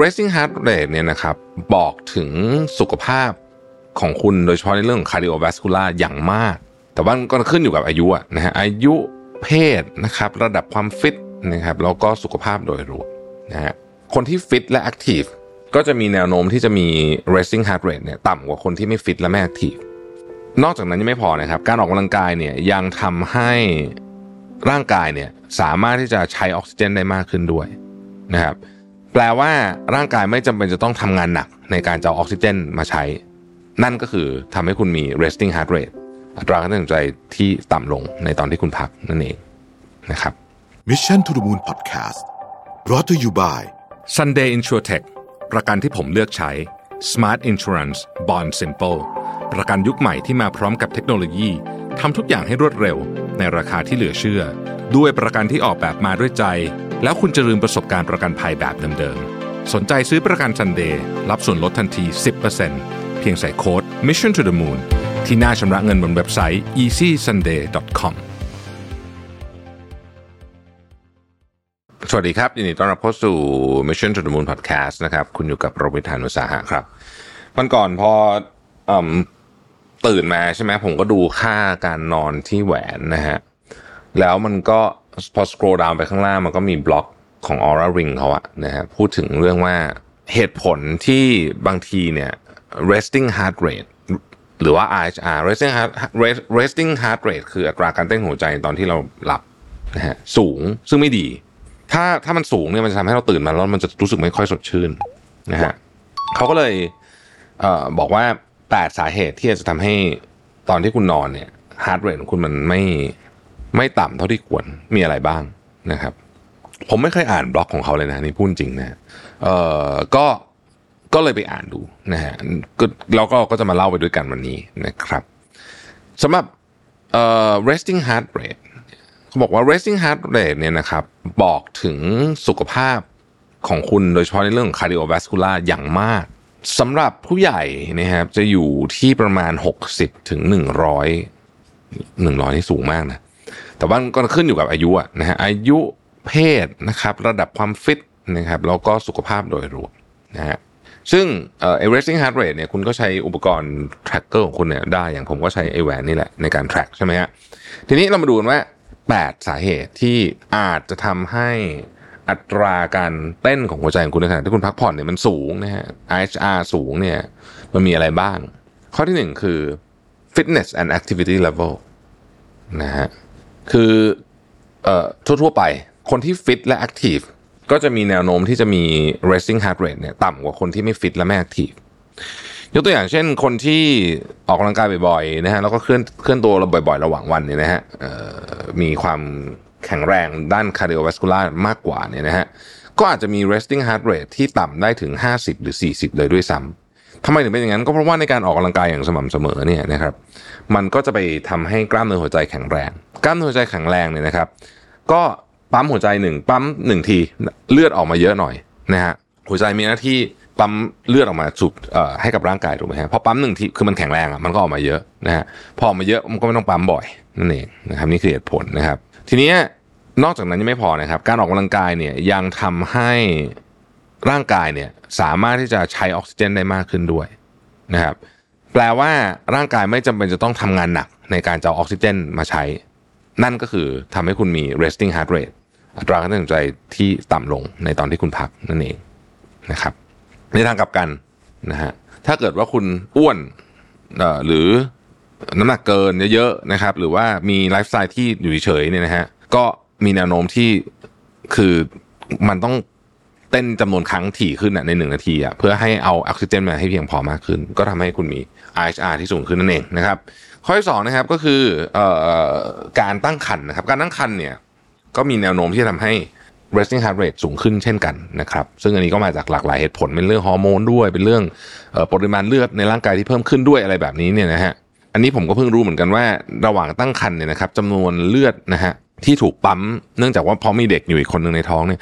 resting heart rate เนี่ยนะครับบอกถึงสุขภาพของคุณโดยเฉพาะในเรื่องของ cardiovascular อย่างมาก แต่ว่าก็ขึ้นอยู่กับอายุนะฮะอายุเพศนะครับระดับความฟิตนะครับแล้วก็สุขภาพโดยรวมนะฮะคนที่ฟิตและ active ก็จะมีแนวโน้มที่จะมี resting heart rate เนี่ยต่ำกว่าคนที่ไม่ฟิตและไม่ active นอกจากนั้นยังไม่พอนะครับ การออกกำลังกายเนี่ยยังทำให้ร่างกายเนี่ยสามารถที่จะใช้ออกซิเจนได้มากขึ้นด้วยนะครับ แปลว่าร่างกายไม่จำเป็นจะต้องทำงานหนักในการจะเอาออกซิเจนมาใช้ นั่นก็คือทำให้คุณมี resting heart rate อัตราการเต้นหัวใจที่ต่ำลงในตอนที่คุณพักนั่นเองนะครับ Mission to the Moon Podcast brought to you by Sunday InsurTech ประกันที่ผมเลือกใช้ Smart Insurance Bond Simple ประกันยุคใหม่ที่มาพร้อมกับเทคโนโลยีทำทุกอย่างให้รวดเร็ว ในราคาที่เหลือเชื่อ ด้วยประกันที่ออกแบบมาด้วยใจ แล้วคุณจะลืมประสบการณ์ประกันภัยแบบเดิมๆ สนใจซื้อประกัน Sunday รับส่วนลดทันที 10%เพียงใส่โค้ด Mission to the Moon ที่หน้าชำระเงินบนเว็บไซต์ easysunday.com สวัสดีครับ ยินดีต้อนรับเข้าสู่ Mission to the Moon Podcast นะครับ คุณอยู่กับโรบิทานุสาหะครับ วันก่อนพออตื่นมาใช่ไหมผมก็ดูค่าการนอนที่แหวนนะฮะ แล้วมันก็ พอส scroll down ไปข้างล่างมันก็มีบล็อกของ Aura Ring เขาอะนะฮะพูดถึงเรื่องว่าเหตุผลที่บางทีเนี่ย resting heart rate หรือว่า RHR resting heart resting heart rate คืออัตราการเต้นหัวใจตอนที่เราหลับนะฮะสูงซึ่งไม่ดี ถ้าถ้ามันสูงเนี่ยมันจะทำให้เราตื่นมาแล้วมันจะรู้สึกไม่ค่อยสดชื่นนะฮะเขาก็เลยเอ่อบอกว่าแปดสาเหตุที่จะทำให้ตอนที่คุณนอนเนี่ย heart rate ของคุณมันไม่ ไม่ต่ำเท่าที่ควรมีอะไรบ้างนะครับ ผมไม่เคยอ่านบล็อกของเขาเลยนะนี่พูดจริงนะเอ่อก็ก็เลยไปอ่านดูนะฮะก็เราก็ก็จะมาเล่าไปด้วยกันวันนี้นะครับสำหรับเอ่อ resting heart rate เขาบอกว่า resting heart rate เนี่ยนะครับบอกถึงสุขภาพของคุณโดยเฉพาะในเรื่องของ cardiovascular อย่างมากสำหรับผู้ใหญ่นะครับจะอยู่ที่ประมาณ 60ถึง100 100นี่สูงมากนะ แต่ว่าก็ขึ้นอยู่กับอายุนะฮะอายุเพศนะครับระดับความฟิตนะครับแล้วก็สุขภาพโดยรวมนะฮะซึ่งเอ่อ resting heart rate เนี่ยคุณก็ใช้อุปกรณ์ tracker ของคุณเนี่ยได้อย่างผมก็ใช้ไอแหวนนี่แหละในการ track ใช่ไหมฮะทีนี้เรามาดูกันว่า 8 สาเหตุที่อาจจะทำให้อัตราการเต้นของหัวใจของคุณในขณะที่คุณพักผ่อนเนี่ยมันสูงนะฮะ IHR สูงเนี่ยมันมีอะไรบ้าง ข้อที่หนึ่งคือ fitness and activity level นะฮะ คือเอ่อทั่วๆไป คนที่ฟิตและ active ก็จะมีแนวโน้มที่จะมี resting heart rate เนี่ยต่ำกว่าคนที่ไม่ฟิตและไม่ active ยกตัวอย่างเช่นคนที่ออกกำลังกายบ่อยๆนะฮะแล้วก็เคลื่อนเคลื่อนตัวเราบ่อยๆ ระหว่างวันเนี่ยนะฮะมีความแข็งแรงด้าน cardiovascular มากกว่าเนี่ยนะฮะก็อาจจะมี resting heart rate ที่ต่ำได้ถึง 50 หรือ 40 เลยด้วยซ้ำ ทำไมถึงเป็นอย่างนั้น ก็เพราะว่าในการออกกำลังกายอย่างสม่ำเสมอเนี่ยนะครับมันก็จะไปทำให้กล้ามเนื้อหัวใจแข็งแรง กล้ามเนื้อหัวใจแข็งแรงเนี่ยนะครับ ก็ปั๊มหัวใจหนึ่งปั๊มหนึ่งทีเลือดออกมาเยอะหน่อยนะฮะหัวใจมีหน้าที่ปั๊มเลือดออกมาสูบให้กับร่างกายถูกไหมฮะพอปั๊มหนึ่งทีคือมันแข็งแรงอะมันก็ออกมาเยอะนะฮะพอออกมาเยอะมันก็ไม่ต้องปั๊มบ่อยนั่นเองนะครับนี่คือเหตุผลนะครับ ทีนี้นอกจากนั้นยังไม่พอนะครับ การออกกำลังกายเนี่ยยังทำให้ ร่างกายเนี่ยสามารถที่จะใช้ออกซิเจนได้มากขึ้นด้วยนะครับ แปลว่าร่างกายไม่จำเป็นจะต้องทำงานหนักในการจะเอาออกซิเจนมาใช้ นั่นก็คือทำให้คุณมี resting heart rate อัตราการเต้นหัวใจที่ต่ำลงในตอนที่คุณพักนั่นเองนะครับในทางกลับกันนะฮะถ้าเกิดว่าคุณอ้วนหรือน้ำหนักเกินเยอะๆนะครับ หรือว่ามีไลฟ์สไตล์ที่อยู่เฉยๆเนี่ยนะฮะก็มีแนวโน้มที่คือมันต้อง เต้นจำนวนครั้งถี่ขึ้นในหนึ่งนาทีอะเพื่อให้เอาออกซิเจนมาให้เพียงพอมากขึ้น ก็ทำให้คุณมี RHR ที่สูงขึ้นนั่นเองนะครับ ข้อที่สองนะครับก็คือออการตั้งครรภ์นะครับ การตั้งครรภ์เนี่ยก็มีแนวโน้มที่จะทำให้ resting heart rate สูงขึ้นเช่นกันนะครับ ซึ่งอันนี้ก็มาจากหลากหลายเหตุผลเป็นเรื่องฮอร์โมนด้วย เป็นเรื่องปริมาณเลือดในร่างกายที่เพิ่มขึ้นด้วยอะไรแบบนี้เนี่ยนะฮะอันนี้ผมก็เพิ่งรู้เหมือนกันว่าระหว่างตั้งครรภ์เนี่ยนะครับจำนวนเลือดนะฮะ ที่ถูกปั๊มเนื่องจากว่าพอมีเด็กอยู่อีกคนหนึ่งในท้องเนี่ย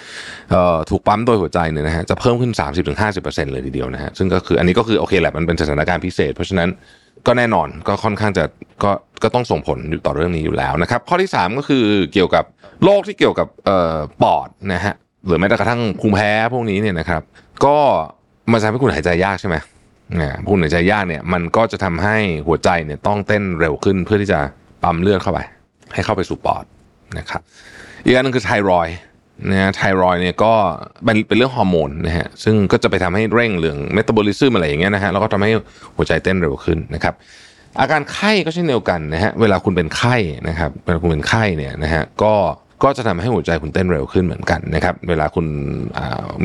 ถูกปั๊มโดยหัวใจเนี่ยนะฮะจะเพิ่มขึ้น 30-50%เลยทีเดียวนะฮะซึ่งก็คืออันนี้ก็คือโอเคแหละมันเป็นสถานการณ์พิเศษ เพราะฉะนั้นก็แน่นอนก็ค่อนข้างจะก็ก็ต้องส่งผลอยู่ต่อเรื่องนี้อยู่แล้วนะครับ ข้อที่ 3 ก็คือเกี่ยวกับโรคที่เกี่ยวกับปอดนะฮะหรือแม้แต่กระทั่งภูมิแพ้พวกนี้เนี่ยนะครับ ก็มันทำให้คุณหายใจยากใช่ไหมนะคุณหายใจยากเนี่ยมันก็จะทำให้หัวใจเนี่ยต้องเต้นเร็วขึ้นเพื่อที่จะปั๊มเลือดเข้าไป ให้เข้าไปสู่ปอด นะครับอีกอันนึงคือไทรอยนะฮะไทรอยเนี่ยก็เป็นเป็นเรื่องฮอร์โมนนะฮะซึ่งก็จะไปทำให้เร่งเรื่องเมตาบอลิซึมอะไรอย่างเงี้ยนะฮะแล้วก็ทำให้หัวใจเต้นเร็วขึ้นนะครับอาการไข้ก็เช่นเดียวกันนะฮะเวลาคุณเป็นไข้นะครับเวลาคุณเป็นไข้เนี่ยนะฮะก็ก็จะทำให้หัวใจคุณเต้นเร็วขึ้นเหมือนกันนะครับเวลาคุณ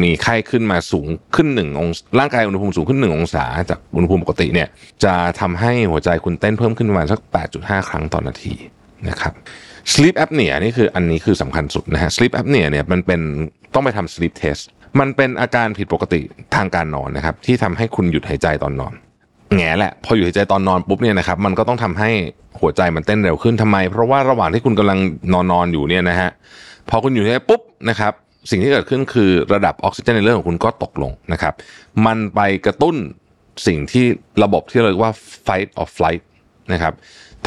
มีไข้ขึ้นมาสูงขึ้นหนึ่งองศาร่างกายอุณหภูมิสูงขึ้นหนึ่งองศา จากอุณหภูมิปกติเนี่ยจะทำให้หัวใจคุณเต้นเพิ่มขึ้นประมาณสัก 8.5 ครั้งต่อนาทีนะครับ sleep apnea นี่คืออันนี้คือสำคัญสุดนะฮะ sleep apnea เนี่ยมันเป็นต้องไปทำ sleep test มันเป็นอาการผิดปกติทางการนอนนะครับ ที่ทำให้คุณหยุดหายใจตอนนอนแง่แหละ พออยู่หายใจตอนนอนปุ๊บเนี่ยนะครับมันก็ต้องทำให้หัวใจมันเต้นเร็วขึ้นทำไม เพราะว่าระหว่างที่คุณกำลังนอนนอนอยู่เนี่ยนะฮะพอคุณอยู่ในปุ๊บนะครับสิ่งที่เกิดขึ้นคือระดับออกซิเจนในเลือดของคุณก็ตกลงนะครับ มันไปกระตุ้นสิ่งที่ระบบที่เราเรียกว่า fight or flight นะครับ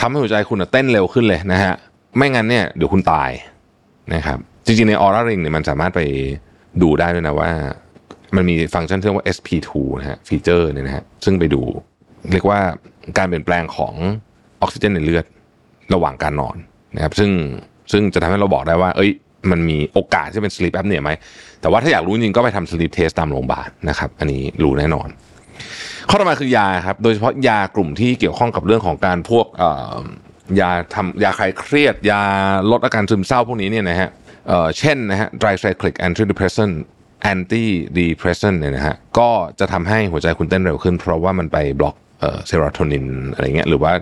ทำให้หัวใจคุณเต้นเร็วขึ้นเลยนะฮะ ไม่งั้นเนี่ยเดี๋ยวคุณตายนะครับ จริงๆในออร่าริงเนี่ยมันสามารถไปดูได้ด้วยนะว่า มันมีฟังก์ชันที่เรียกว่า SP2 นะฮะฟีเจอร์เนี่ยนะฮะซึ่งไปดูเรียกว่าการเปลี่ยนแปลงของออกซิเจนในเลือดระหว่างการนอนนะครับ ซึ่งซึ่งจะทำให้เราบอกได้ว่า เอ้ย มันมีโอกาสที่เป็น sleep apnea ไหม แต่ว่าถ้าอยากรู้จริงก็ไปทำ sleep test ตามโรงพยาบาลนะครับ อันนี้รู้แน่นอน ข้อต่อมาคือยาครับ โดยเฉพาะยากลุ่มที่เกี่ยวข้องกับเรื่องของการพวก ยาทำยาคลายเครียด ยาลดอาการซึมเศร้าพวกนี้เนี่ยนะฮะเช่นนะฮะ tricyclic antidepressant anti depressant เนี่ยนะฮะก็จะทำให้หัวใจคุณเต้นเร็วขึ้น เพราะว่ามันไปบล็อกเซโรโทนินอะไรเงี้ยหรือว่า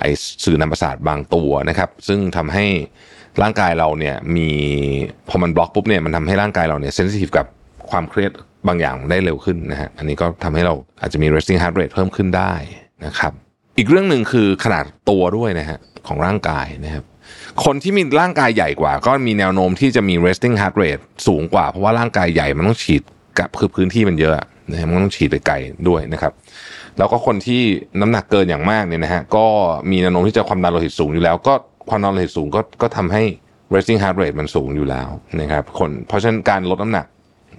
ไอสื่อนำประสาทบางตัวนะครับ ซึ่งทำให้ร่างกายเราเนี่ยมีพอมันบล็อกปุ๊บเนี่ยมันทำให้ร่างกายเราเนี่ย sensitive กับความเครียดบางอย่างได้เร็วขึ้นนะฮะอันนี้ก็ทำให้เราอาจจะมี resting heart rate เพิ่มขึ้นได้นะครับ อีกเรื่องหนึ่งคือขนาดตัวด้วยนะฮะของร่างกายนะครับคนที่มีร่างกายใหญ่กว่า ก็มีแนวโน้มที่จะมี resting heart rate สูงกว่า เพราะว่าร่างกายใหญ่มันต้องฉีดกับคือพื้นที่มันเยอะนะฮะมันต้องฉีดไปไกลด้วยนะครับ แล้วก็คนที่น้ำหนักเกินอย่างมากเนี่ยนะฮะก็มีแนวโน้มที่จะความดันโลหิตสูงอยู่แล้ว ก็ความดันโลหิตสูงก็ก็ทำให้ resting heart rate มันสูงอยู่แล้วนะครับคนเพราะฉะนั้นการลดน้ำหนัก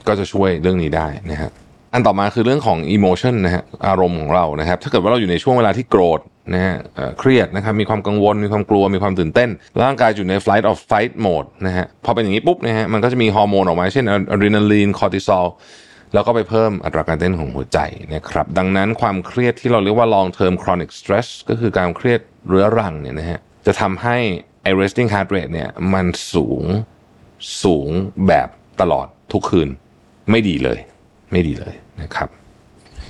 ก็จะช่วยเรื่องนี้ได้นะฮะ อันต่อมาคือเรื่องของ emotion นะฮะอารมณ์ของเรานะครับ ถ้าเกิดว่าเราอยู่ในช่วงเวลาที่โกรธนะฮะเครียดนะครับมีความกังวลมีความกลัวมีความตื่นเต้น ร่างกายอยู่ใน flight or fight mode นะฮะพอเป็นอย่างนี้ปุ๊บนะฮะมันก็จะมีฮอร์โมนออกมา เช่นอะดรีนาลีนคอร์ติซอลแล้วก็ไปเพิ่มอัตราการเต้นของหัวใจนะครับดังนั้นความเครียดที่เราเรียกว่า long term chronic stress ก็คือการเครียดเรื้อรังเนี่ยนะฮะจะทำให้ไอ้ resting heart rate เนี่ยมันสูงสูงแบบตลอดทุกคืน ไม่ดีเลย ไม่ดีเลย นะครับ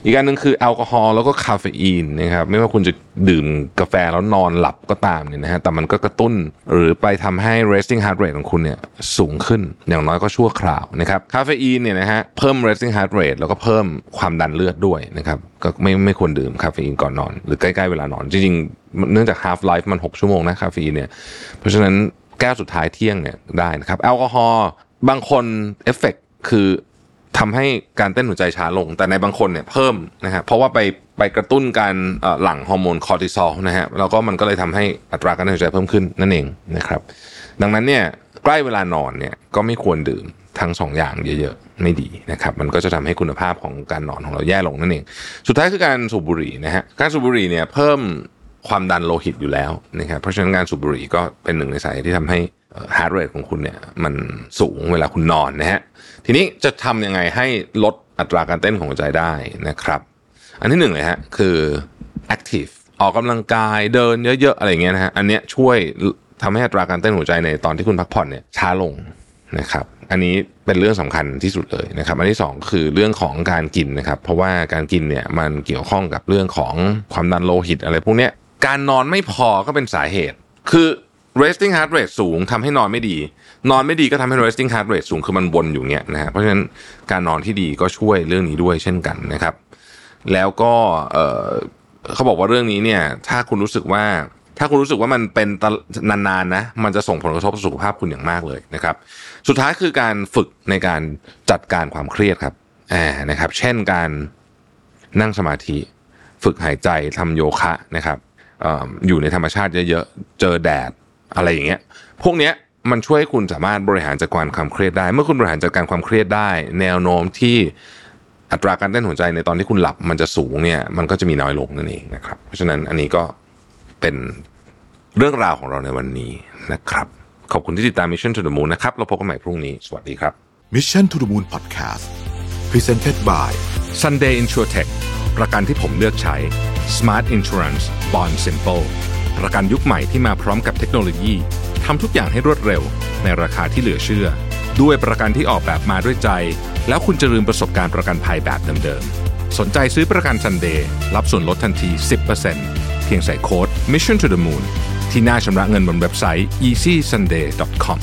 อีกอันหนึ่งคือแอลกอฮอล์แล้วก็คาเฟอีนนะครับไม่ว่าคุณจะดื่มกาแฟแล้วนอนหลับก็ตามเนี่ยนะฮะแต่มันก็กระตุ้นหรือไปทำให้ resting heart rate ของคุณเนี่ยสูงขึ้นอย่างน้อยก็ชั่วคราวนะครับคาเฟอีนเนี่ยนะฮะเพิ่ม resting heart rate แล้วก็เพิ่มความดันเลือดด้วยนะครับก็ไม่ไม่ควรดื่มคาเฟอีนก่อนนอน หรือใกล้ๆเวลานอน จริงๆ เนื่องจาก half life มัน 6 ชั่วโมงนะคาเฟอีนเนี่ยเพราะฉะนั้นแก้วสุดท้ายเที่ยงเนี่ยได้นะครับแอลกอฮอล์บางคนเอฟเฟกคือ ทำให้การเต้นหัวใจช้าลง แต่ในบางคนเนี่ยเพิ่มนะฮะเพราะว่าไปไปกระตุ้นการหลั่งฮอร์โมนคอร์ติซอลนะฮะแล้วก็มันก็เลยทำให้อัตราการเต้นหัวใจเพิ่มขึ้นนั่นเองนะครับ ดังนั้นเนี่ยใกล้เวลานอนเนี่ยก็ไม่ควรดื่มทั้งสองอย่างเยอะๆไม่ดีนะครับ มันก็จะทำให้คุณภาพของการนอนของเราแย่ลงนั่นเอง สุดท้ายคือการสูบบุหรี่นะฮะการสูบบุหรี่เนี่ยเพิ่ม ความดันโลหิตอยู่แล้วนะครับเพราะฉะนั้นการสูบบุหรี่ก็เป็นหนึ่งในสาเหตุที่ทำให้ heart rate ของคุณเนี่ยมันสูงเวลาคุณนอนนะฮะทีนี้จะทำยังไงให้ลดอัตราการเต้นของหัวใจได้นะครับ อันที่หนึ่งเลยฮะคือ active ออกกำลังกายเดินเยอะ ๆ อะไรเงี้ยนะฮะอันเนี้ยช่วยทำให้อัตราการเต้นหัวใจในตอนที่คุณพักผ่อนเนี่ยช้าลงนะครับอันนี้เป็นเรื่องสำคัญที่สุดเลยนะครับ อันที่สองคือเรื่องของการกินนะครับ เพราะว่าการกินเนี่ยมันเกี่ยวข้องกับเรื่องของความดันโลหิตอะไรพวกเนี้ย การนอนไม่พอก็เป็นสาเหตุ คือ resting heart rate สูงทำให้นอนไม่ดี นอนไม่ดีก็ทำให้ resting heart rate สูงคือมันวนอยู่เงี้ยนะฮะเพราะฉะนั้นการนอนที่ดีก็ช่วยเรื่องนี้ด้วยเช่นกันนะครับ แล้วก็เเขาบอกว่าเรื่องนี้เนี่ย ถ้าคุณรู้สึกว่าถ้าคุณรู้สึกว่ามันเป็นนานๆนะ มันจะส่งผลกระทบสุขภาพคุณอย่างมากเลยนะครับ สุดท้ายคือการฝึกในการจัดการความเครียดครับอ่านะครับ เช่นการนั่งสมาธิ ฝึกหายใจทำโยคะนะครับ อยู่ในธรรมชาติเยอะๆ เจอแดดอะไรอย่างเงี้ย พวกเนี้ยมันช่วยให้คุณสามารถบริหารจัดการความเครียดได้ เมื่อคุณบริหารจัดการความเครียดได้ แนวโน้มที่อัตราการเต้นหัวใจในตอนที่คุณหลับมันจะสูงเนี่ย มันก็จะมีน้อยลงนั่นเองนะครับ เพราะฉะนั้นอันนี้ก็เป็นเรื่องราวของเราในวันนี้นะครับ ขอบคุณที่ติดตาม Mission to the Moon นะครับ เราพบกันใหม่พรุ่งนี้ สวัสดีครับ Mission to the Moon Podcast Presented by Sunday InsurTech ประกันที่ผมเลือกใช้ Smart Insurance Bond Simple ประกันยุคใหม่ที่มาพร้อมกับเทคโนโลยีทำทุกอย่างให้รวดเร็ว ในราคาที่เหลือเชื่อ ด้วยประกันที่ออกแบบมาด้วยใจ แล้วคุณจะลืมประสบการณ์ประกันภัยแบบเดิมๆ สนใจซื้อประกัน Sunday รับส่วนลดทันที 10%เพียงใส่โค้ด Mission to the Moon ที่หน้าชำระเงินบนเว็บไซต์ easysunday.com